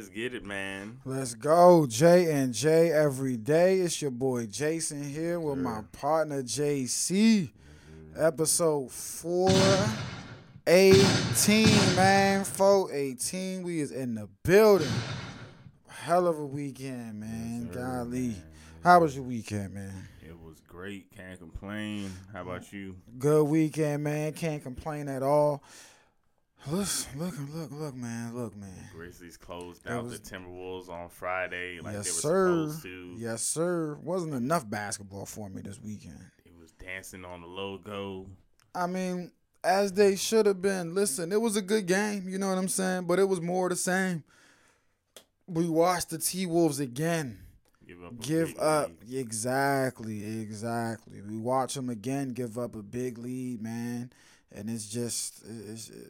Let's get it, man. Let's go, J and J every day. It's your boy Jason here with my partner JC. Episode four eighteen, man. Four eighteen. We is in the building. Hell of a weekend, man. Yes, Golly. man. How was your weekend, man? It was great. Can't complain. How about you? Good weekend, man. Can't complain at all. Look, look, look, look, man. Look, man. Grizzlies closed out was- the Timberwolves on Friday like yes, they were sir. supposed to. Yes, sir. Wasn't enough basketball for me this weekend. It was dancing on the logo. I mean, as they should have been. Listen, it was a good game, you know what I'm saying? But it was more the same. We watched the T Wolves again. Give up. A Give big up. lead. Exactly, exactly. We watch them again give up a big lead, man. And it's just, it's, it,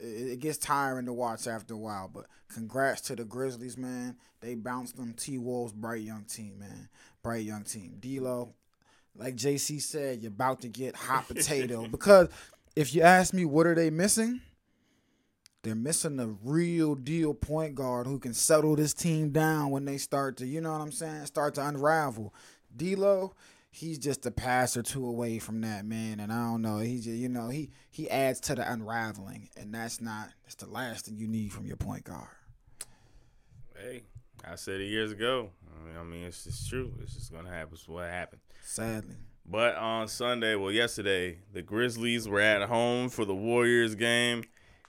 it gets tiring to watch after a while. But congrats to the Grizzlies, man. They bounced them T Wolves, bright young team, man. Bright young team. D'Lo, like JC said, you're about to get hot potato. because if you ask me, what are they missing? They're missing a real deal point guard who can settle this team down when they start to, you know what I'm saying, start to unravel. D'Lo, he's just a pass or two away from that man, and I don't know. He just, you know, he he adds to the unraveling, and that's not that's the last thing you need from your point guard. Hey, I said it years ago. I mean, I mean, it's just true. It's just gonna happen. It's what happened. Sadly, But on Sunday, well, yesterday, the Grizzlies were at home for the Warriors game.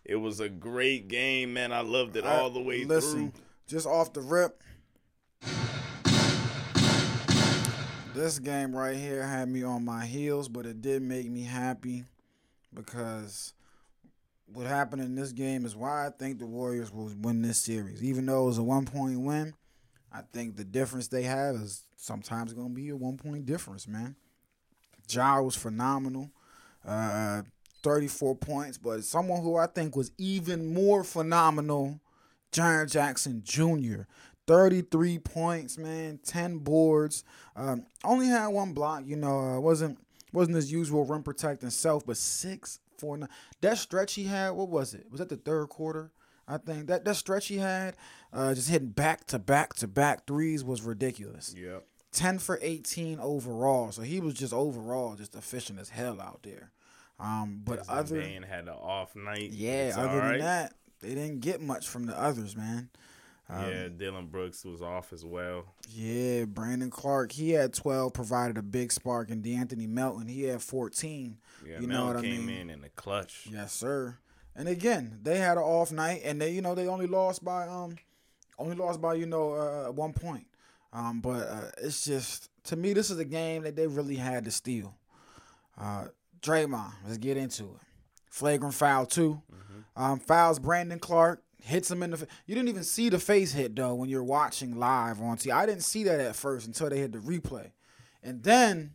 It was a great game, man. I loved it all the way listen, through. just off the rip. This game right here had me on my heels, but it did make me happy because what happened in this game is why I think the Warriors will win this series. Even though it was a one point win, I think the difference they have is sometimes going to be a one point difference, man. Ja was phenomenal. Uh, 34 points, but someone who I think was even more phenomenal, Jaren Jackson Jr. 33 points, man, 10 boards. Um, only had one block, you know, uh, wasn't wasn't his usual rim protecting self, but six, four, nine. That stretch he had, what was it? Was that the third quarter? I think that that stretch he had, uh, just hitting back to back to back threes was ridiculous. Yep. 10 for 18 overall. So he was just overall just efficient as hell out there. Um, but other Bane had an off night. yeah, It's other than right. that, they didn't get much from the others, man. Um, yeah, Dillon Brooks was off as well. Yeah, Brandon Clarke, he had 12, provided a big spark, and D'Anthony Melton, he had 14. Yeah, You Mel know what I came mean? in in the clutch. Yes, sir. And again, they had an off night, and they, you know, they only lost by um, only lost by you know uh, one point. Um, but uh, it's just to me, this is a game that they really had to steal. Uh, Draymond, let's get into it. Flagrant foul 2 Um, fouls Brandon Clarke, hits him in the. Fa- you didn't even see the face hit though when you're watching live on TV. I didn't see that at first until they hit the replay, and then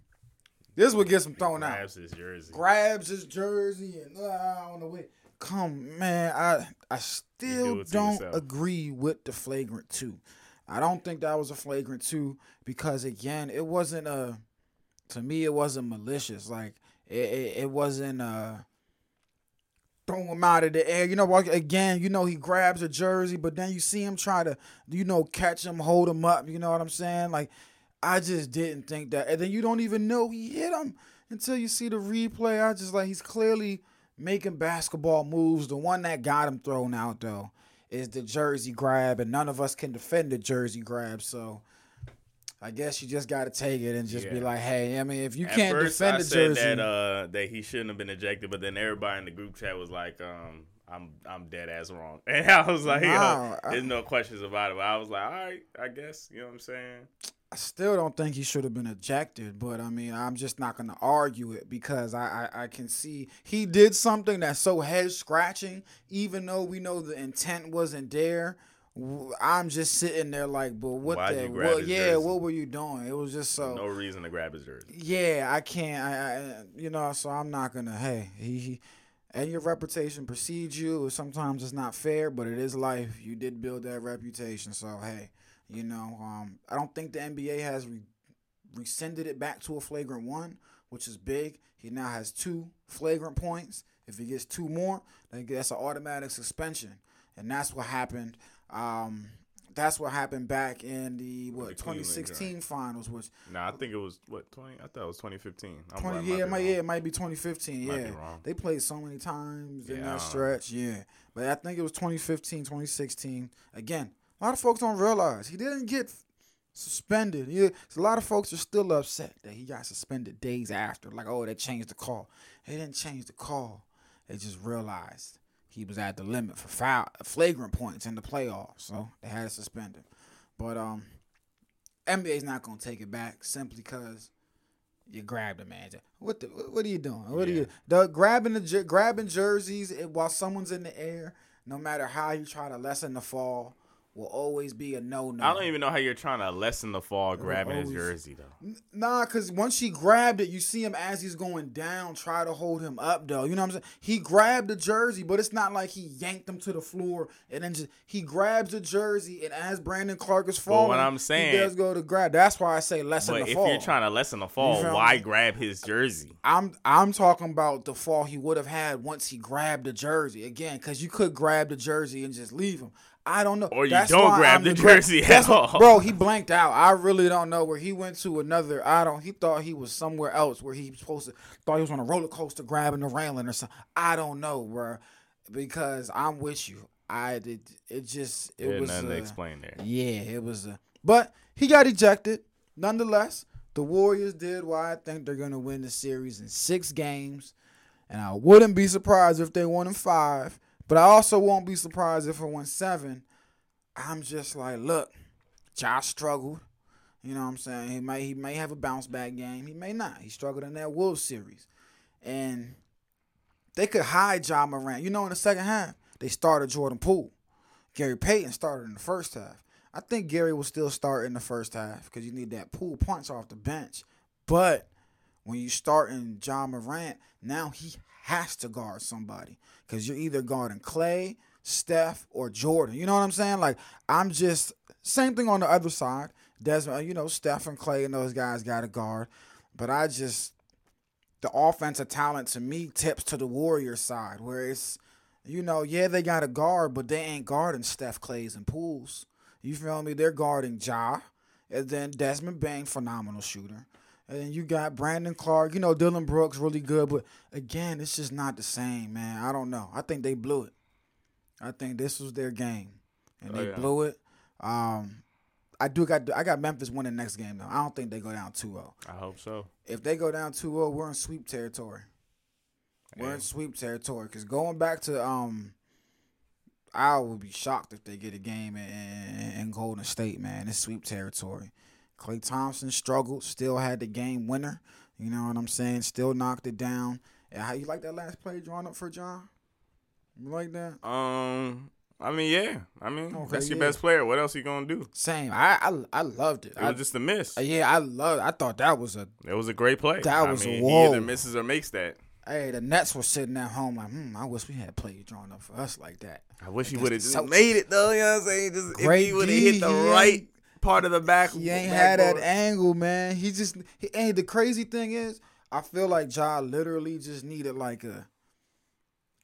this is what gets him thrown out Grabs his jersey. grabs his jersey and uh, on the way. Come, man, I I still don't yourself. agree with the flagrant two. I don't think that was a flagrant two because again, it wasn't a. To me, it wasn't malicious. Like it, it, it wasn't uh throw him out of the air. You know, again, you know, he grabs a jersey, but then you see him try to, you know, catch him, hold him up. You know what I'm saying? Like, I just didn't think that. And then you don't even know he hit him until you see the replay. I just like he's clearly making basketball moves. The one that got him thrown out though is the jersey grab, and none of us can defend the jersey grab. So. I guess you just got to take it and just be like, "Hey, I mean, if you At can't first, defend I the said jersey, that uh, that he shouldn't have been ejected, but then everybody in the group chat was like, um, "I'm I'm dead ass wrong," and I was like, Nah, "Yo, I- there's no questions about it." But I was like, "All right, I guess," you know what I'm saying? I still don't think he should have been ejected, but I mean, I'm just not going to argue it because I, I, I can see he did something that's so head scratching, even though we know the intent wasn't there. I'm just sitting there like, but what Why'd the? you grab What, his yeah, jersey? what were you doing? It was just so. no reason to grab his jersey. Yeah, I can't. I, I, you know, so I'm not gonna. Hey, he, he and your reputation precedes you. Sometimes it's not fair, but it is life. You did build that reputation, so hey, you know, um, I don't think the NBA has re- rescinded it back to a flagrant one, which is big. He now has two flagrant points. If he gets two more, then that's an automatic suspension, and that's what happened. Um, that's what happened back in the what The Cleveland 2016 finals, which Nah, I think it was what twenty. I thought it was twenty fifteen. 20 yeah, it might, yeah, it might be 2015. Might be yeah, wrong. they played so many times in Yeah, I that stretch. Yeah, but I think it was 2015, 2016. Again, a lot of folks don't realize he didn't get suspended. Yeah, a lot of folks are still upset that he got suspended days after. Like, oh, they changed the call. They didn't change the call. They just realized he was at the limit for foul, flagrant points in the playoffs, so they had to suspend him. But um, NBA's not gonna take it back simply because you grabbed a man. What the? What are you doing? What are you? The grabbing the grabbing jerseys eh, while someone's in the air. No matter how you try to lessen the fall, will always be a no no. I don't even know how you're trying to lessen the fall grabbing his jersey though. Nah, cause once he grabbed it, you see him as he's going down, try to hold him up though. You know what I'm saying? He grabbed the jersey, but it's not like he yanked him to the floor and then just he grabs the jersey and as Brandon Clarke is falling, what I'm saying he does go to grab. That's why I say lessen But the if fall. you're trying to lessen the fall, feel why grab his jersey? I'm I'm talking about the fall he would have had once he grabbed the jersey again, because you could grab the jersey and just leave him. I don't know. Or you That's don't grab I'm the jersey at that's all. bro. He blanked out. I really don't know where he went to another. I don't. He thought he was somewhere else where he was supposed to. Thought he was on a roller coaster grabbing the railing or something. I don't know, bro. Because I'm with you. I did. It just. It There's was. nothing to uh, explain there. yeah, it was a. But he got ejected. Nonetheless, the Warriors did why I think they're gonna win the series in six games, and I wouldn't be surprised if they won in five. But I also won't be surprised if it won seven. I'm just like, look, Josh struggled. You know what I'm saying? He may he may have a bounce back game. He may not. He struggled in that Wolves series, and they could hide Ja Morant. You know, in the second half, they started Jordan Poole. Gary Payton started in the first half. I think Gary will still start in the first half because you need that Poole punch off the bench. But when you start in Ja Morant, now he has to guard somebody because you're either guarding Klay, Steph, or Jordan. You know what I'm saying? Like I'm just same thing on the other side. Desmond, you know, Steph and Klay and those guys got to guard, but I just the offensive talent to me tips to the Warrior side where it's you know, yeah, they got a guard, but they ain't guarding Steph Klays and Pooles. You feel me? They're guarding Ja. And then Desmond Bane, phenomenal shooter. And then you got Brandon Clarke. You know, Dillon Brooks, really good. But again, it's just not the same, man. I don't know. I think they blew it. I think this was their game. And Oh, they yeah. blew it. Um, I do got I got Memphis winning next game though. I don't think they go down 2-0. I hope so. If they go down 2-0, we're in sweep territory. We're in sweep territory because going back to um, I would be shocked if they get a game in, in, in Golden State, man. It's sweep territory. Klay Thompson struggled, still had the game winner. You know what I'm saying? Still knocked it down. And how you like that last play drawn up for John? You like that? Um, I mean, yeah. I mean, Okay, that's your yeah. best player. What else you gonna do? Same. I I, I loved it. It I, was just a miss. yeah, I love. I thought that was a. It was a great play. That I was a mean, whoa. He either misses or makes that. Hey, the Nets were sitting at home like, hmm. I wish we had plays drawn up for us like that. I wish he would have just made it though. You know what I'm saying? Just if he would have hit the he right part of the back. He ain't had that angle, man. He just he, hey, the crazy thing is, I feel like Ja literally just needed like a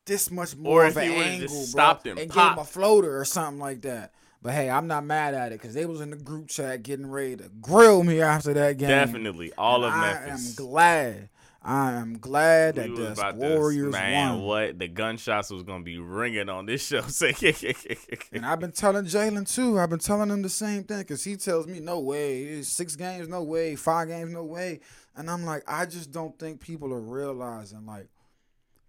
this much more Or of if an he angle, just bro, stopped him, and pop. gave him a floater or something like that. But hey, I'm not mad at it because they was in the group chat getting ready to grill me after that game. Definitely, all And of I Memphis. am glad. I am glad We that the Warriors to, man, won. what the gunshots was gonna be ringing on this show. And I've been telling Jalen too. I've been telling him the same thing because he tells me, "No way, six games, no way, five games, no way." And I'm like, I just don't think people are realizing like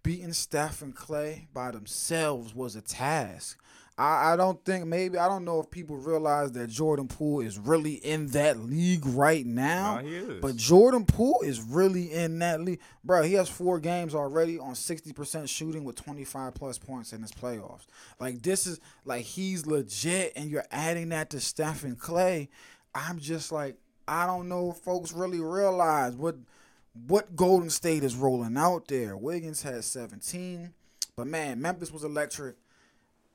beating Steph and Klay by themselves was a task. I, I don't think maybe I don't know if people realize that Jordan Poole is really in that league right now. Nah, he is. But Jordan Poole is really in that league, bro. He has four games already on sixty percent shooting with twenty five plus points in his playoffs. Like this is like he's legit, and you're adding that to Stephen Klay. I'm just like I don't know if folks really realize what what Golden State is rolling out there. Wiggins has 17, but man, Memphis was electric.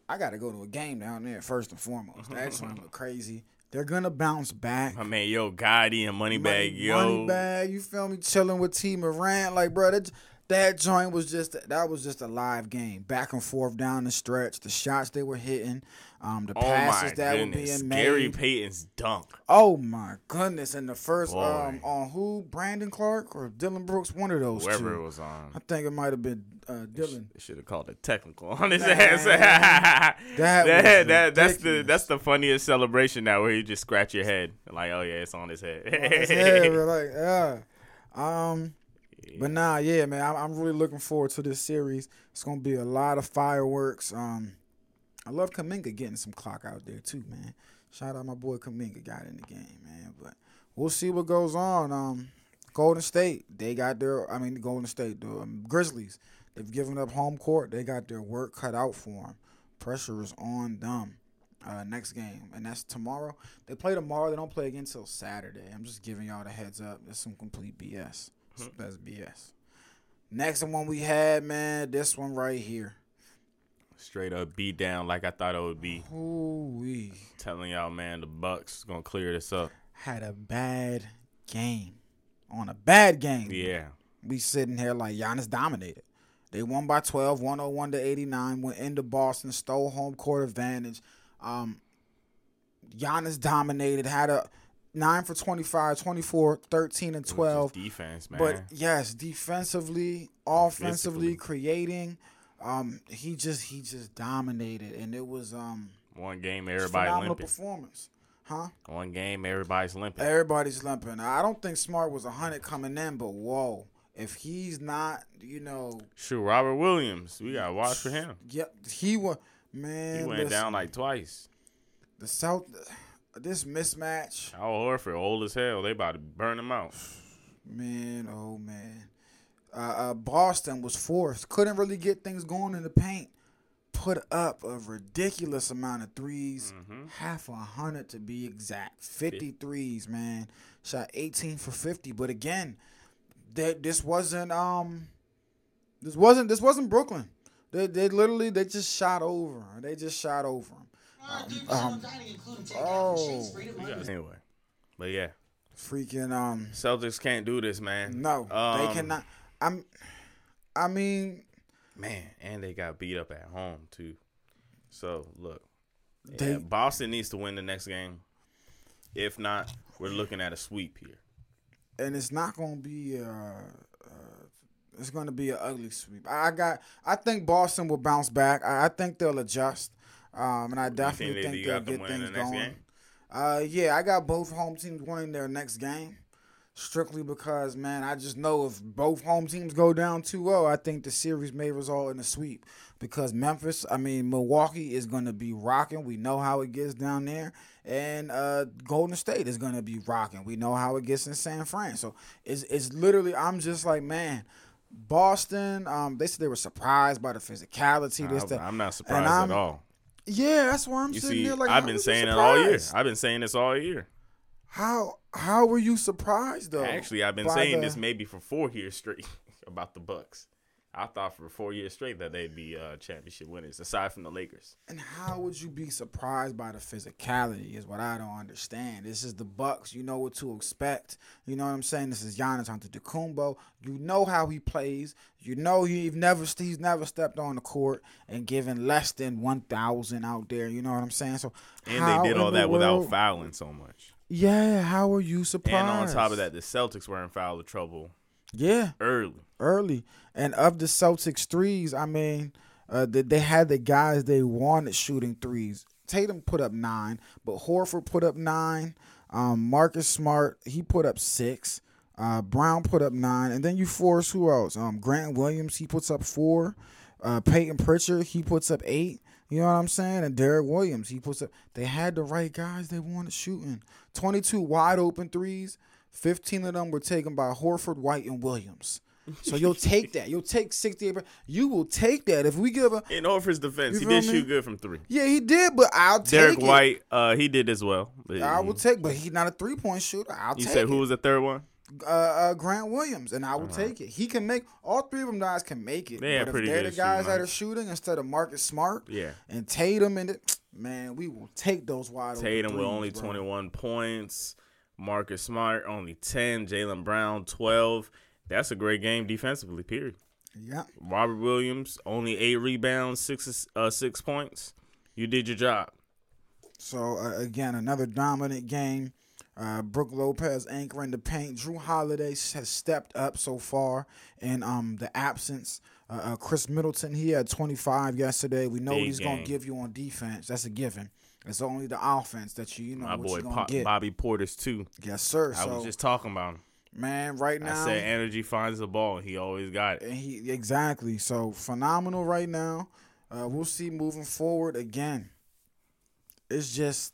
I got to go to a game down there first and foremost. That joint look crazy. They're gonna bounce back. My man, yo, Gotti and Moneybag, yo. Moneybag, you feel me? Chilling with T Morant, like bro, that that joint was just that was just a live game, back and forth down the stretch. The shots they were hitting, um, the Oh passes that goodness. were being made. Gary Payton's dunk. Oh my goodness! And the first Boy. um on who? Brandon Clarke or Dillon Brooks? One of those Whoever two. it was on. I think it might have been uh, Dillon. They should have called it technical on his ass. that that, that- that's the that's the funniest celebration now where you just scratch your head like oh yeah it's on his head. yeah, we're like yeah. Um, but nah, yeah, man, I'm, I'm really looking forward to this series. It's gonna be a lot of fireworks. Um, I love Kuminga getting some clock out there too, man. Shout out my boy Kuminga got in the game, man. But we'll see what goes on. Um, Golden State, they got their. I mean, Golden State, the um, Grizzlies, they've given up home court. They got their work cut out for them. Pressure is on them. Uh, next game, and that's tomorrow. They play tomorrow. They don't play again until Saturday. I'm just giving y'all the heads up. That's some complete BS. That's BS. Next one we had, man, this one right here. Straight up beat down like I thought it would be. Ooh, we Telling y'all man the Bucks gonna clear this up. had a bad game. On a bad game. Yeah. we sitting here like Giannis dominated. They won by 12, 101 to 89, went into Boston, stole home court advantage. Um, Giannis dominated, had a 9 for 25, 24, 13, and It was just 12. defense, man. But yes, defensively, offensively, creating, um, he just he just dominated, and it was um One game, just everybody phenomenal limping. performance, huh? One game, everybody's limping. Everybody's limping. I don't think Smart was hundred coming in, but whoa, if he's not, you know, Shoot, Robert Williams, we gotta watch for him. yep, he was man. He went listen, down like twice. the South. This mismatch, Al Horford, old as hell. They about to burn him out. man. Oh man. Uh, uh, Boston was forced. Couldn't really get things going in the paint. Put up a ridiculous amount of 3s Mm-hmm. half a hundred to be exact. 50 threes, man. Shot 18 for 50. But again, that this wasn't um this wasn't this wasn't Brooklyn. They they literally they just shot over. They just shot over them. Um, oh, Anyway, but yeah, freaking um Celtics can't do this, man. no, Um, they cannot. I'm. I mean, Man, and they got beat up at home too. So look, They- yeah, Boston needs to win the next game. If not, we're looking at a sweep here. And it's not gonna be. Uh, uh, it's gonna be an ugly sweep. I got. I think Boston will bounce back. I, I think they'll adjust. Um, and I definitely they- think you they'll get things the going. game? Uh, yeah, I got both home teams winning their next game. Strictly because, man, I just know if both home teams go down 2-0, I think the series may result in a sweep. Because Memphis, I mean Milwaukee is going to be rocking. We know how it gets down there, and uh, Golden State is going to be rocking. We know how it gets in San Fran. So it's it's literally, I'm just like, man, Boston. Um, they said they were surprised by the physicality. This, I, that. I'm not surprised I'm- at all. Yeah, that's why I'm You sitting see, there like I've been saying it all year. I've been saying this all year. How how were you surprised though? Actually, I've been saying the- this maybe for four years straight about the Bucks. I thought for four years straight that they'd be uh, championship winners, aside from the Lakers. And how would you be surprised by the physicality? Is what I don't understand. This is the Bucks. You know what to expect. You know what I'm saying. This is Giannis Antetokounmpo. You know how he plays. You know he's never he's never stepped on the court and given less than one thousand out there. You know what I'm saying. So And they did all that without fouling so much. Yeah, how are you surprised? And on top of that, the Celtics were in foul trouble yeah, early. early. And of the Celtics threes, I mean, uh, they, they had the guys they wanted shooting threes. Tatum put up nine, but Horford put up nine. Um, Marcus Smart he put up six. Uh, Brown put up nine, and then you force who else? Um, Grant Williams he puts up four. Uh, Payton Pritchard he puts up eight. You know what I'm saying? And Derek Williams, he puts up. They had the right guys they wanted shooting. 22 wide open threes. 15 of them were taken by Horford, White, and Williams. So you'll take that. You'll take 68. You will take that if we give a. In Horford's defense, he did me? shoot good from three. Yeah, he did, but I'll take Derrick it. White, uh, he did as well. I will take, but he's not a three point shooter. I'll You take You said it. who was the third one? uh, uh, Grant Williams, and I will take it. He can make all three of them guys can make it. They have but pretty if they're good the guys that are shooting instead of Marcus Smart Yeah. and Tatum and it, man, we will take those wide Tatum with only bro. 21 points. Marcus Smart only 10. Jaylen Brown 12. That's a great game defensively. Period. Yeah, Robert Williams only eight rebounds, six uh, six points. You did your job. So uh, again, another dominant game. Uh, Brook Lopez anchoring the paint. Jrue Holiday has stepped up so far in um the absence. Uh, uh, Khris Middleton, he had 25 yesterday. We know what Big he's gonna give you on defense. That's a given. It's only the offense that you you know My boy you Pop, get. Bobby Portis too. Yes, sir. I So was just talking about him. man, right now I said energy finds the ball. He always got it. And he exactly so phenomenal right now. Uh, we'll see moving forward again. It's just,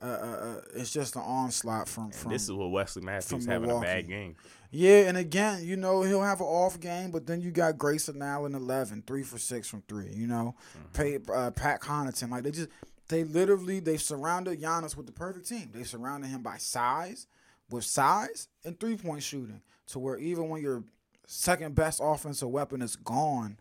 uh, uh, uh, it's just an onslaught from from. This is what Wesley Matthews having a bad game. yeah, and again, you know he'll have an off game, but then you got Grayson Allen 11, three for six from three. You know, Mm-hmm. Pay, uh, Pat Connaughton, like they just they literally they surrounded Giannis with the perfect team. They surrounded him by size, with size and three point shooting, to where even when your second best offensive weapon is gone,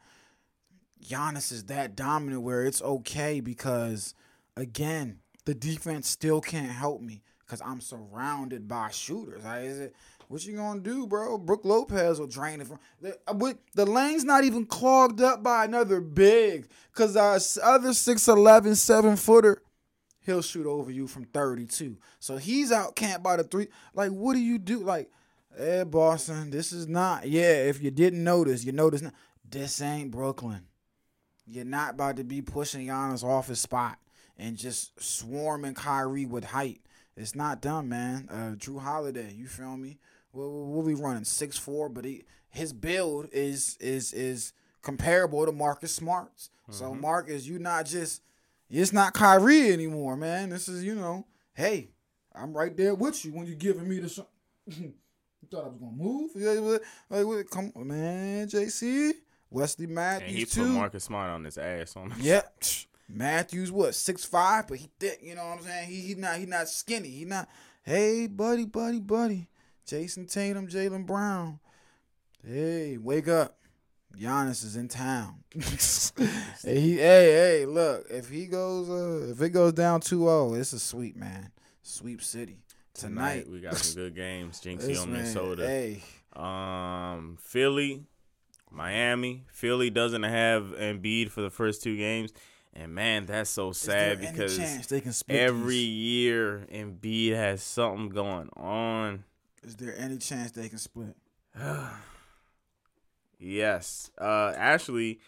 Giannis is that dominant where it's okay because again, the defense still can't help me because I'm surrounded by shooters. Like, is it what you gonna do, bro? Brook Lopez will drain it from the, uh, the lane's not even clogged up by another big because our other 6'11", 7 footer, he'll shoot over you from 32. So he's out camped by the three. Like, what do you do? Like, hey, Boston, this is not. Yeah, if you didn't notice, you notice now. This ain't Brooklyn. You're not about to be pushing Giannis off his spot and just swarming Kyrie with height. It's not done, man. Uh, Jrue Holiday, you feel me? We'll, be running six four, but he, his build is is is comparable to Marcus Smart's. So mm-hmm. Marcus, you not just it's not Kyrie anymore, man. This is you know, hey, I'm right there with you when you're giving me the shot. you thought I was gonna move? Like, come on, man, JC, Wesley Matthews. And he put too. Marcus Smart on his ass on him. Yeah, Matthews what six five, but he thick. You know what I'm saying? He he not he not skinny. He not. Hey, buddy, buddy, buddy. Jayson Tatum, Jaylen Brown. Hey, wake up. Giannis is in town. hey, he, hey, hey, look. If he goes, uh, if it goes down 2-0, it's a sweep, man. Sweep city tonight. Tonight we got some good games. Jinxie on man, Minnesota. Hey, Um, Philly, Miami. Philly doesn't have Embiid for the first two games, and man, that's so sad because every these? year Embiid has something going on. Is there any chance they can split? Yes, uh, actually,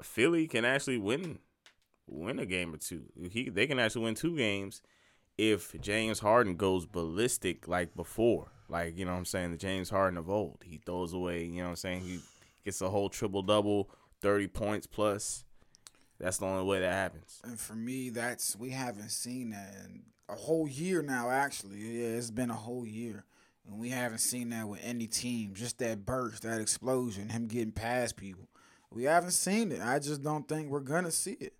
Philly can actually win win a game or two. He they can actually win two games if James Harden goes ballistic like before. Like, you know what I'm saying, the James Harden of old. He throws away, you know what I'm saying? He gets a whole triple double, 30 points plus. That's the only way that happens. And for me, that's we haven't seen that in a whole year now. Actually, yeah, it's been a whole year, and we haven't seen that with any team. Just that burst, that explosion, him getting past people. We haven't seen it. I just don't think we're gonna see it.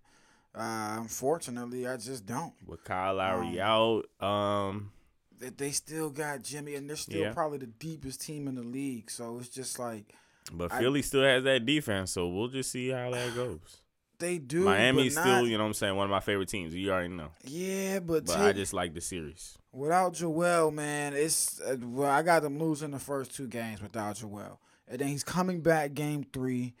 Uh, unfortunately, I just don't. With Kyle Lowry out, um, They, they still got Jimmy, and they're still Yeah. probably the deepest team in the league. So it's just like but I- Philly still has that defense, so we'll just see how that goes. They do. Miami's but still, you know what I'm saying, one of my favorite teams. You already know. yeah, but, But take- I just like the series. Without Joel, man, it's uh, well, I got them losing the first two games without Joel, and then he's coming back game three.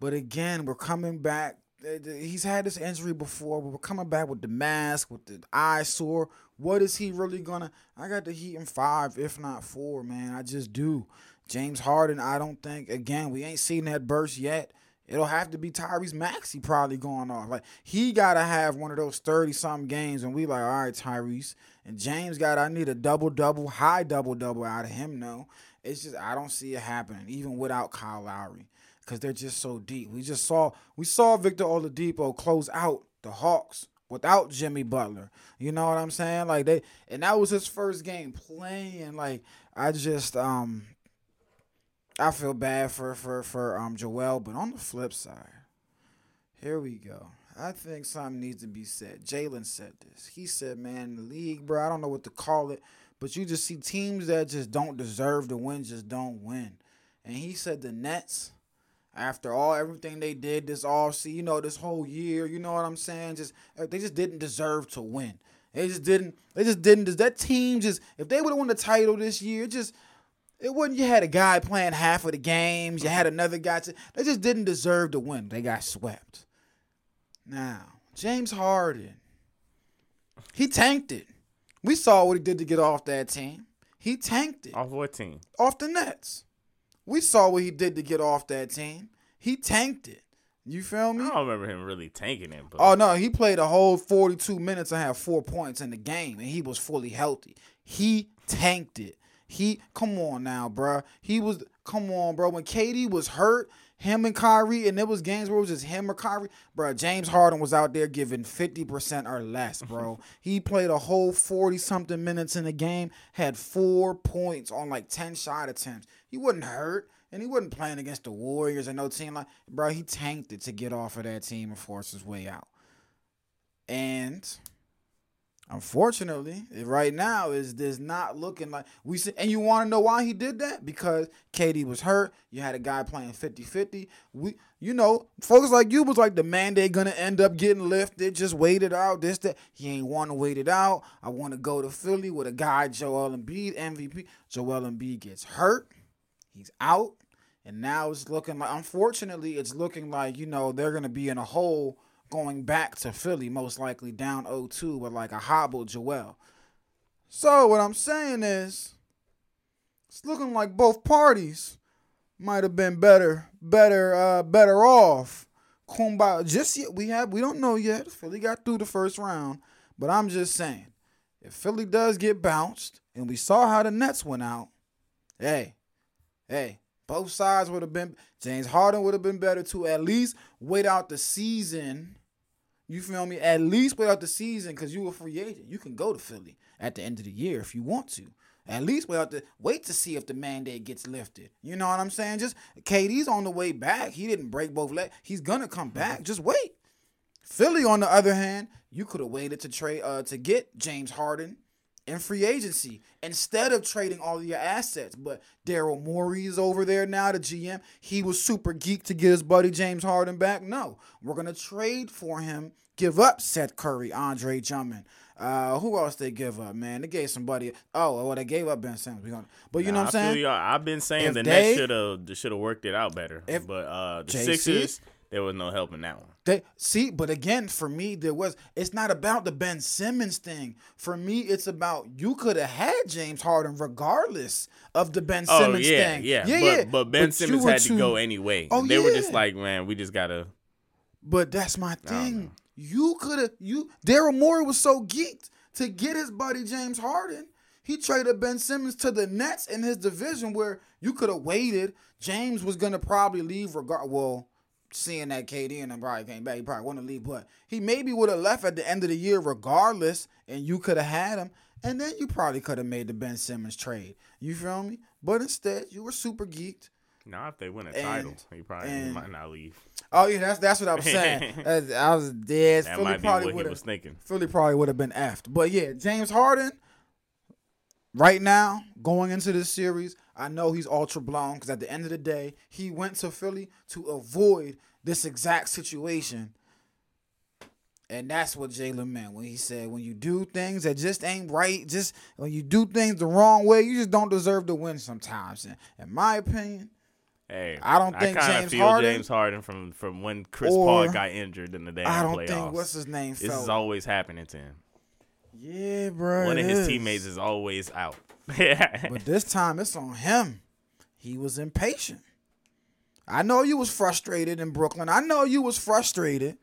But again, we're coming back. uh, He's had this injury before, but we're coming back with the mask, with the eye sore. What is he really gonna? I got the Heat in five, if not four, man. I just do. James Harden, I don't think. Again, we ain't seen that burst yet. It'll have to be Tyrese Maxey probably going off. Like he gotta have one of those thirty something games, and we like, all right, Tyrese. And James got, I need a double double, high double double out of him. No, it's just I don't see it happening, even without Kyle Lowry, because they're just so deep. We just saw we saw Victor Oladipo close out the Hawks without Jimmy Butler. You know what I'm saying? Like they and that was his first game playing. Like I just um I feel bad for for for um Joel, but on the flip side, here we go. I think something needs to be said. Jalen said this. He said, "Man, the league, bro. I don't know what to call it, but you just see teams that just don't deserve to win, just don't win." And he said the Nets, after all everything they did this all see, you know, this whole year, you know what I'm saying? Just uh, they just didn't deserve to win. They just didn't. They just didn't. That team just if they would have won the title this year, just it wasn't. You had a guy playing half of the games. You had another guy. To, they just didn't deserve to win. They got swept. Now James Harden, he tanked it. We saw what he did to get off that team. He tanked it Off what team? off the Nets. We saw what he did to get off that team. He tanked it. You feel me? I don't remember him really tanking it, but Oh no, he played a whole 42 minutes and had four points in the game, and he was fully healthy. He tanked it. He come on now, bruh. He was come on, bro. When KD was hurt, him and Kyrie, and it was games where it was just him or Kyrie, bruh. James Harden was out there giving 50% or less, bro. he played a whole 40 something minutes in the game, had four points on like 10 shot attempts. He wasn't hurt. And he wasn't playing against the Warriors and no team like, bro. He tanked it to get off of that team and force his way out. And unfortunately, right now is this not looking like we see. And you want to know why he did that? Because KD was hurt. You had a guy playing 50-50. We, you know, folks like you was like the mandate gonna end up getting lifted. Just wait it out. This that he ain't want to wait it out. I want to go to Philly with a guy Joel Embiid MVP. Joel Embiid gets hurt. He's out. And now it's looking like, unfortunately, it's looking like, you know, they're to be in a hole going back to Philly, most likely down 0 2 with like a hobbled Joel. So, what I'm saying is, it's looking like both parties might have been better, better, uh, better off. Kumbaya. Just yet, we have, we don't know yet. Philly got through the first round. But I'm just saying, if Philly does get bounced, and we saw how the Nets went out, hey, hey, both sides would have been James Harden would have been better to at least wait out the season. You feel me? At least wait out the season because you a free agent. You can go to Philly at the end of the year if you want to. At least wait out the wait to see if the mandate gets lifted. You know what I'm saying? Just KD's on the way back. He didn't break both legs. He's gonna come back. Just wait. Philly, on the other hand, you could have waited to trade uh, to get James Harden in free agency instead of trading all of your assets. But Daryl Morey is over there now, the GM. He was super geeked to get his buddy James Harden back. No, we're gonna trade for him. Give up Seth Curry, Andre Drummond. Uh, who else they give up, man? They gave somebody. Oh, well, they gave up Ben Simmons. But you know what I'm saying? I've been saying If the they- Nets should have should have worked it out better. If- but uh, the JC? Sixers, there was no help in that one. They see, but again, for me, there was. It's not about the Ben Simmons thing. For me, it's about you could have had James Harden regardless of the Ben Oh Simmons yeah, thing. yeah, yeah, but, yeah. but Ben you Simmons had to go anyway. Oh, they were just like, man, we just gotta. But that's my thing. You could have. You Daryl Morey was so geeked to get his buddy James Harden. He traded Ben Simmons to the Nets in his division, where you could have waited. James was gonna probably leave. Regard well, seeing that KD and him probably came back, he probably wouldn't leave, but he maybe would have left at the end of the year regardless, and you could have had him, and then you probably could have made the Ben Simmons trade. You feel me? But instead, you were super geeked. Now, if they win a And- title, he probably and- might not leave. Oh yeah, that's that's what I was saying. I was dead. That Philly might be probably what he would was thinking. Philly probably would have been effed. But yeah, James Harden, right now, going into this series, I know he's ultra blown because at the end of the day, he went to Philly to avoid this exact situation. And that's what Jalen meant when he said, when you do things that just ain't right, just when you do things the wrong way, you just don't deserve to win sometimes. And in my opinion, Hey, I don't think kinda James feel Harden- James Harden from from when Chris Paul got injured in the damn I don't playoffs. think what's his name this felt. is always happening to him. Yeah, bro. One of his is. teammates is always out. But this time it's on him. He was impatient. I know you was frustrated in Brooklyn. I know you was frustrated.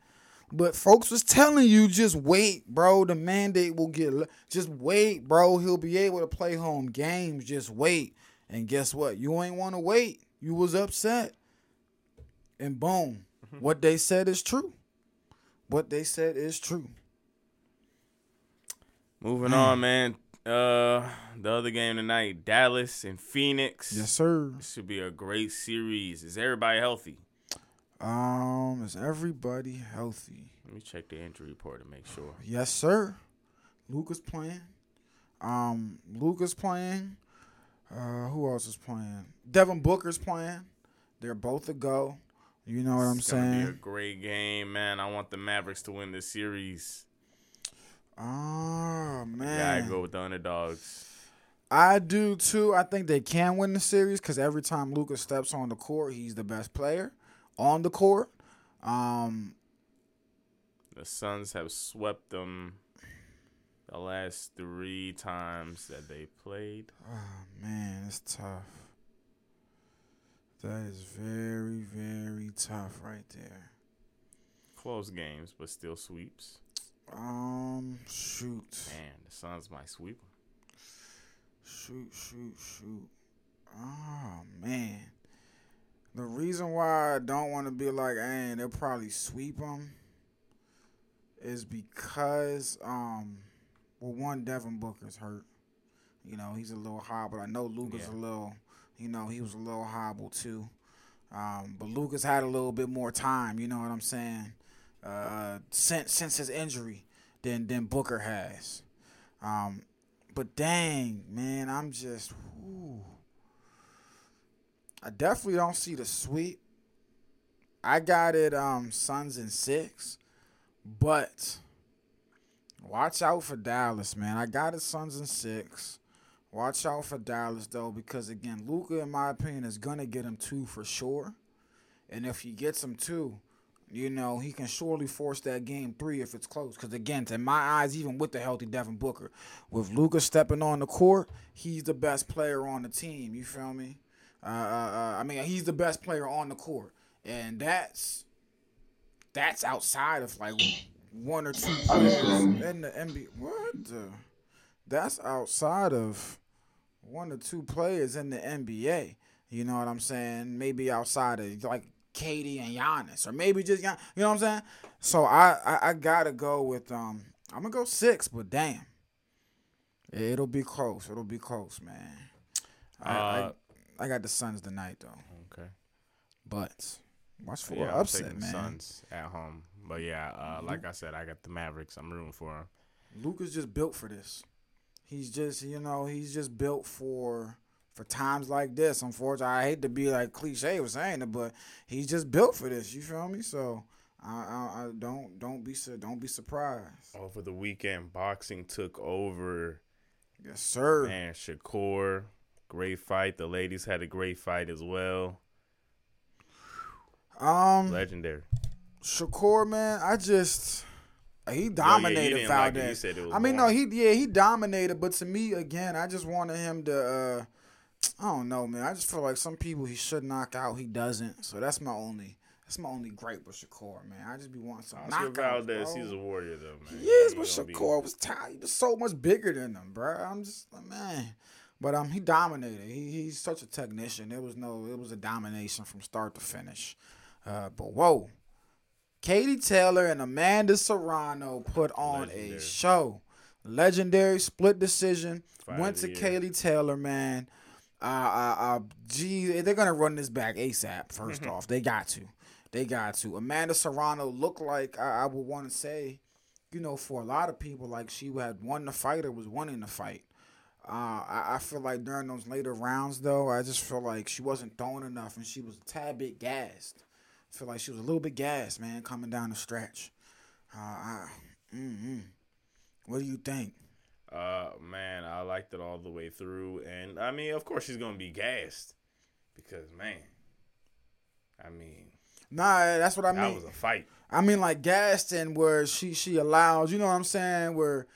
But folks was telling you just wait, bro. The mandate will get just wait, bro. He'll be able to play home games. Just wait. And guess what? You ain't want to wait. You was upset. And boom. Mm-hmm. What they said is true. what they said is true. Moving on, man. Uh, the other game tonight, Dallas and Phoenix. Yes, sir. This should be a great series. Is everybody healthy? Um, is everybody healthy? Let me check the injury report to make sure. Yes, sir. Luka's playing. Um, Luka's playing. Uh, who else is playing? Devin Booker's playing. They're both a go. You know what I'm It's gonna be a great game, man. I want the Mavericks to win this series. Oh man. Yeah, I go with the underdogs. I do too. I think they can win the series because every time Luka steps on the court, he's the best player on the court. Um, The Suns have swept them the last three times that they played. oh man, it's tough. That is very, very tough right there. Close games, but still sweeps. Um, shoot, Man, the Suns might sweep 'em. shoot, shoot, shoot. Oh man, the reason why I don't want to be like, hey, they'll probably sweep them, is because um, well, one Devin Booker's hurt. You know, he's a little hobbled. I know Luka's Yeah. a little, you know, he was a little hobbled too. Um, but Luka's had a little bit more time. You know what I'm saying? Uh, since since his injury than than Booker has. Um, but dang, man, I'm just. whew. I definitely don't see the sweep. I got it, um, Suns and six, but watch out for Dallas, man. I got it, Suns and six. Watch out for Dallas though, because again, Luka, in my opinion, is gonna get him two for sure. And if he gets him two, you know, he can surely force that game three if it's close. Because again, in my eyes, even with the healthy Devin Booker, with Luka stepping on the court, he's the best player on the team. You feel me? Uh, uh, uh, I mean, he's the best player on the court, and that's that's outside of like one or two players in the NBA. What? The? That's outside of one or two players in the NBA. You know what I'm saying? Maybe outside of like KD and Giannis, or maybe just Gian- you know what I'm saying. So I, I I gotta go with um I'm gonna go six, but damn, it'll be close. It'll be close, man. I Uh, I, I got the Suns tonight though, Okay. but watch for Yeah, I'm upset, man. the Suns at home. But yeah, uh, like I said, I got the Mavericks. I'm rooting for them. Luke is just built for this. He's just, you know, he's just built for for times like this. Unfortunately, I hate to be like cliche with saying it, but he's just built for this. You feel me? So I, I, I don't don't be don't be surprised. Over the weekend, boxing took over. Yes, sir. Man, Shakur, great fight. The ladies had a great fight as well. Um, Legendary. Shakur, man, I just he yeah, dominated like it. You Valdez. said it was I mean, no, he yeah he dominated, but to me again, I just wanted him to. uh I don't know, man. I just feel like some people he should knock out, he doesn't. So that's my only. That's my only gripe with Shakur, man. I just be wanting some Oscar knockouts, Valdez, bro. he's a warrior though, man. He is, but gonna be- Shakur was tired. He was so much bigger than him, bro. I'm just like, man. But um, he dominated. He, he's such a technician. It was no, it was a domination from start to finish. Uh, but whoa, Katie Taylor and Amanda Serrano put on a show. Legendary split decision. Went to. Kaylee Taylor, man. Uh, uh, uh, gee, they're gonna run this back ASAP. 1st off, they got to. They got to. Amanda Serrano looked like I, I would want to say, you know, for a lot of people, like she had won the fight or was winning the fight. Uh, I, I feel like during those later rounds, though, I just feel like she wasn't throwing enough and she was a tad bit gassed. I feel like she was a little bit gassed, man, coming down the stretch. Uh, I, mm-mm. What do you think? Uh, man, I liked it all the way through, and I mean, of course, she's gonna be gassed because, man, I mean, Nah, that's what I mean. that was a fight. I mean, like Gaston, where she she allowed, you know what I'm saying, where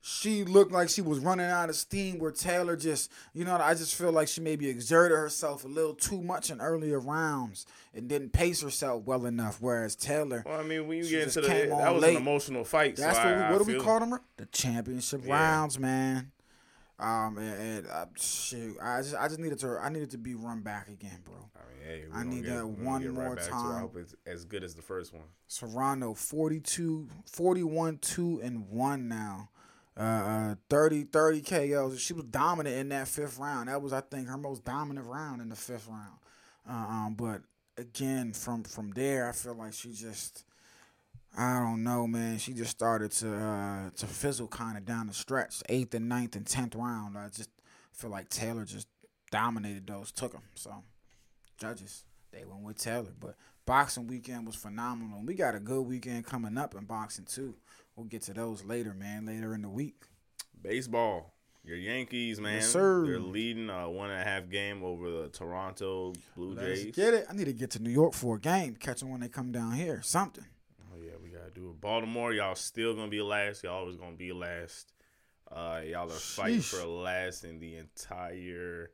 she looked like she was running out of steam. Where Taylor just, you know, I just feel like she maybe exerted herself a little too much in earlier rounds and didn't pace herself well enough. Whereas Taylor, Well, I mean, when you get into the that was late. an emotional fight. that's so what I, we, what do we call them? The championship Yeah. rounds, man. Um, and, and uh, shoot, I just I just needed to I needed to be run back again, bro. I mean, hey, I need get- that one right more time. I hope it's as good as the first one. Serrano 42, 41, 2 and 1 now. Uh, uh 30 30 KOs. She was dominant in that fifth round. That was I think her most dominant round in the fifth round. Uh, um, but again from from there I feel like she just I don't know, man. She just started to uh, to fizzle kind of down the stretch. Eighth and ninth and tenth round. I just feel like Taylor just dominated those, took them. So judges they went with Taylor, but boxing weekend was phenomenal. We got a good weekend coming up in boxing too. We'll get to those later, man. Later in the week. Baseball. Your Yankees, man. sir. They're leading a one and a half game over the Toronto Blue Let's Jays. get it. I need to get to New York for a game. Catch them when they come down here. Something. Oh yeah, we gotta do it. Baltimore, y'all still gonna be last. Y'all always gonna be last. Uh, y'all are fighting for last in the entire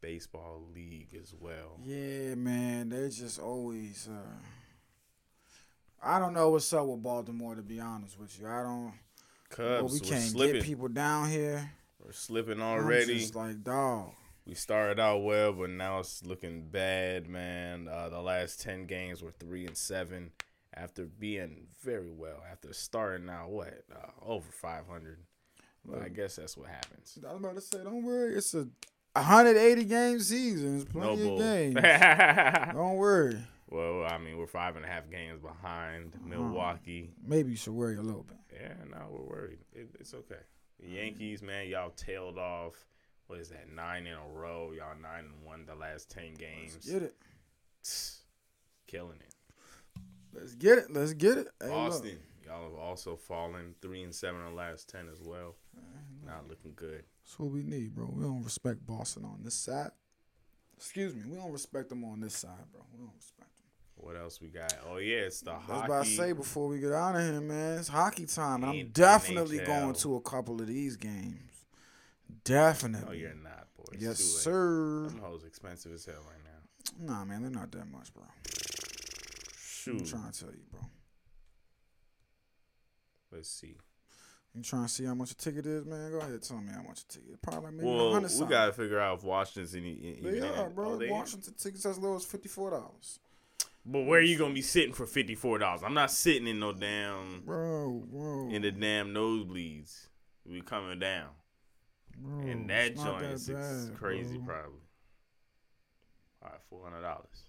baseball league as well. Yeah, man. They're just always. Uh, I don't know what's up with Baltimore, to be honest with you. I don't. Cubs, we we're can't slipping. get people down here. we're slipping already. I'm just like dog. We started out well, but now it's looking bad, man. Uh, the last ten games were three and seven after being very well. After starting out what uh, over five hundred. But I guess that's what happens. I was about to say, don't worry. It's a 180 game season. It's plenty bull. of games. don't worry. Well, I mean, we're five and a half games behind uh-huh. Milwaukee. Maybe you should worry a little bit. Yeah, no, we're worried. It, it's okay. The Yankees, man, y'all tailed off. What is that? Nine in a row. Y'all nine and one the last ten games. Get it. Killing it. Let's get it. Let's get it. Hey, look. Boston, y'all have also fallen three and seven in the last ten as well. Not looking good. That's what we need, bro. We don't respect Boston on this side. Excuse me. We don't respect them on this side, bro. We don't respect. What else we got? Oh yeah, it's the I was hockey. about to say before we get out of here, man. It's hockey time. and I'm definitely NHL. going to a couple of these games. Definitely. no, you're not, boy. It's yes, sir. Them hoes expensive as hell right now. Nah, man, they're not that much, bro. Shoot. I'm trying to tell you, bro. Let's see. You trying to see how much a ticket is, man? Go ahead, tell me how much a ticket. Probably maybe Well, we gotta figure out if Washington's any. any They even are, in- bro. oh. Washington tickets as low as fifty four dollars. But where are you gonna be sitting for fifty four dollars? I'm not sitting in no damn Bro, bro. in the damn nosebleeds. We coming down, bro, and that joint is bad, crazy, bro. probably. All right, four hundred dollars.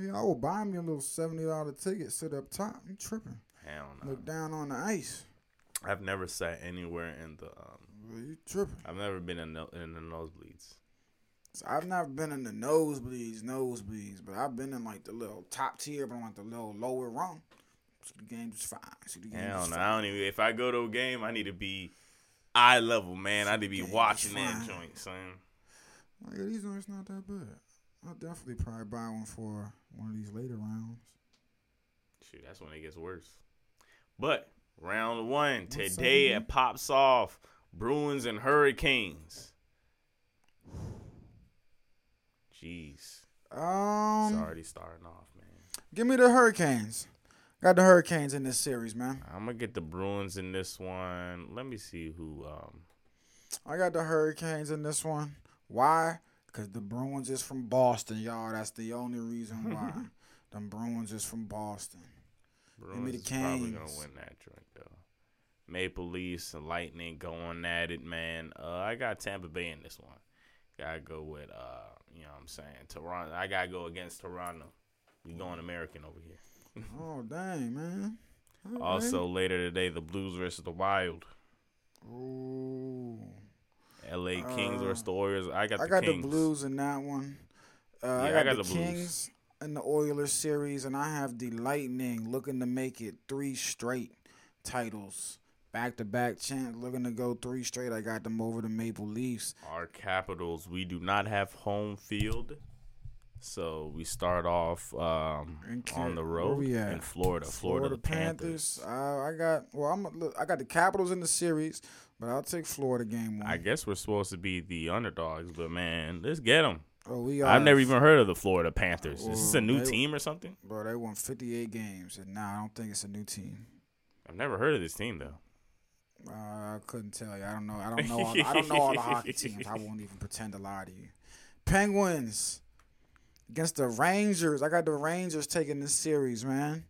Yeah, I will buy me a little seventy dollar ticket. Sit up top. You tripping? Hell no. Look down on the ice. I've never sat anywhere in the. Um, you tripping? I've never been in the, in the nosebleeds. So I've never been in the nosebleeds, nosebleeds, but I've been in like the little top tier, but on like the little lower rung. So the game was fine. See the game Hell no, fine. I don't even. If I go to a game, I need to be eye level, man. I need to be watching that joint, son. Like, yeah, these joints not that bad. I'll definitely probably buy one for one of these later rounds. Shoot, that's when it gets worse. But round one What's today it pops off. Bruins and Hurricanes. Jeez, Um, it's already starting off, man. give me the Hurricanes. Got the Hurricanes in this series, man. I'm gonna get the Bruins in this one. Let me see who. Um, I got the Hurricanes in this one. Why? Because the Bruins is from Boston, y'all. That's the only reason why. Them Bruins is from Boston. Bruins me the is probably gonna win that joint though. Maple Leafs and Lightning going at it, man. Uh, I got Tampa Bay in this one. Gotta go with uh, you know what I'm saying Toronto. I gotta go against Toronto. We going American over here. Oh, dang, man. Also later today, the Blues versus the Wild. Ooh. L.A. Kings Uh, versus the Warriors. I got I the got Kings. the Blues in that one. Uh, I, Yeah, got I got the, the Blues. Kings in the Oilers series, and I have the Lightning looking to make it three straight titles. Back to back chance, looking to go three straight. I got them over the Maple Leafs. Our Capitals. We do not have home field, so we start off um, on the road in Florida. Florida, the Panthers. Uh, I got well. I'm look. I got the Capitals in the series, but I'll take Florida game one. I guess we're supposed to be the underdogs, but man, let's get them. oh, we are. I've never even heard of the Florida Panthers. Is this a new they- team or something? Bro, they won 58 games, and now I don't think it's a new team. I've never heard of this team though. Uh, I couldn't tell you. I don't know. I don't know. All I don't know all the hockey teams. I won't even pretend to lie to you. Penguins against the Rangers. I got the Rangers taking this series, man.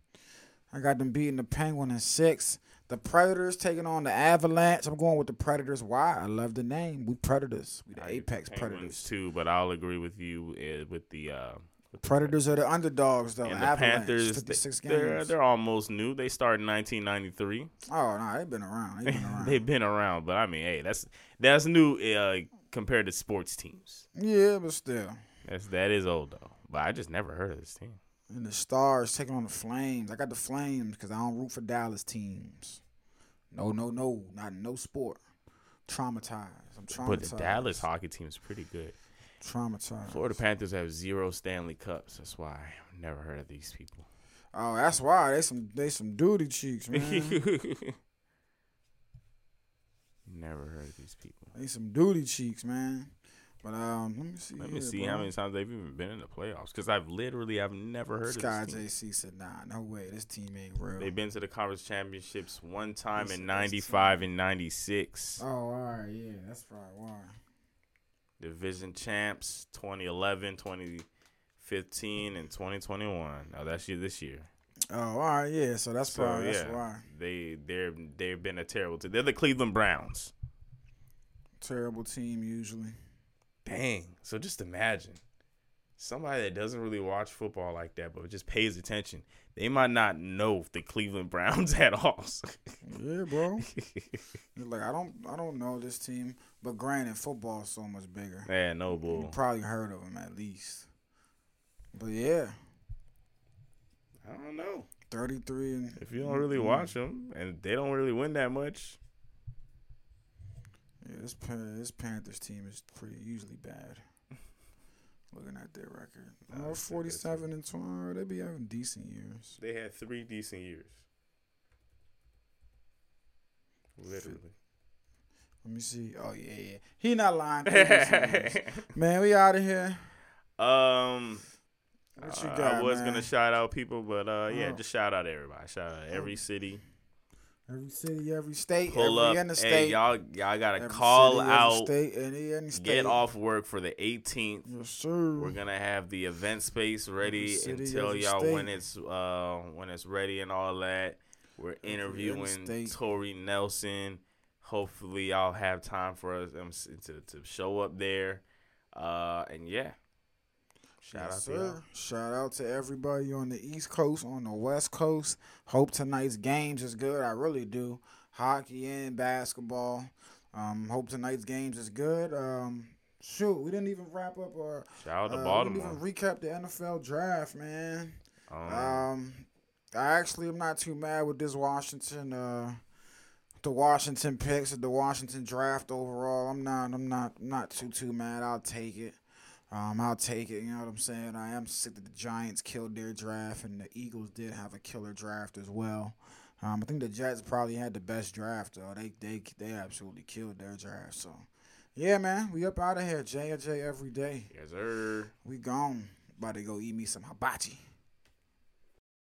I got them beating the Penguin in six. The Predators taking on the Avalanche. I'm going with the Predators. Why? I love the name. We Predators. We the I Apex Predators. too, but I'll agree with you uh, with the uh, with the Predators are the underdogs, though. and the Avalanche, Panthers, they, they're they're almost new. They started in 1993. oh no, they've been around. They've been around. They've been around, but I mean, hey, that's that's new uh, compared to sports teams. yeah, but still. That's that is old though. But I just never heard of this team. And the Stars taking on the Flames. I got the Flames because I don't root for Dallas teams. No, no, no, not in no sport. Traumatized. I'm traumatized. But the Dallas hockey team is pretty good. Traumatized. Florida Panthers have zero Stanley Cups. That's why I've never heard of these people. Oh, that's why they some they some duty cheeks, man. never heard of these people. they some duty cheeks, man. But um, let me see. Let me here, see bro. how many times they've even been in the playoffs. Because I've literally I've never heard Sky of this. JC said, "Nah, no way. This team ain't real." They've been to the conference championships one time This- in '95 and '96. oh, all right, yeah, that's probably why. Division champs 2011, 2015, and 2021. Now that's you this year. Oh, all right, yeah. So that's So probably yeah, that's why. they they're they've been a terrible team. They're the Cleveland Browns. Terrible team usually. Dang. So just imagine somebody that doesn't really watch football like that, but just pays attention. They might not know the Cleveland Browns at all. Yeah, bro. Like I don't I don't know this team, but granted, football's so much bigger. Yeah, no boy. You probably heard of them at least. But yeah, I don't know. 33 and If you don't really mm-hmm. watch them and they don't really win that much, Yeah, this this Panthers team is pretty usually bad. Looking at their record, oh, 47 and 20. They be having decent years. they had three decent years. Literally. Let me see. Oh yeah, yeah. He not lying. Three decent years. Man, we out of here. Um, What you uh, I was man? gonna shout out people, but uh, yeah, Oh. just shout out everybody. Shout out every city. Every city, every state, Pull every up. interstate. Hey, y'all, y'all gotta call city, every out. State, any, any state. Get off work for the 18th. Yes, sir. We're gonna have the event space ready city, and tell y'all when it's uh when it's ready and all that. We're interviewing state. Tori Nelson. Hopefully y'all have time for us um, to to show up there. Uh and yeah. Shout Yes, out to y'all. Shout out to everybody on the East Coast, on the West Coast. Hope tonight's games is good. I really do. Hockey and basketball. Um, hope tonight's games is good. Um, shoot, we didn't even wrap up our. Shout out to uh, Baltimore. We didn't even recap the NFL draft, man. Um, Um, I actually am not too mad with this Washington. Uh, the Washington picks, at the Washington draft overall. I'm not. I'm not. I'm not too too mad. I'll take it. Um, I'll take it. You know what I'm saying? I am sick that the Giants killed their draft, and the Eagles did have a killer draft as well. Um, I think the Jets probably had the best draft though. They they they absolutely killed their draft. So, yeah, man, we up out of here. J and J every day. yes, sir. We gone. About to go eat me some hibachi.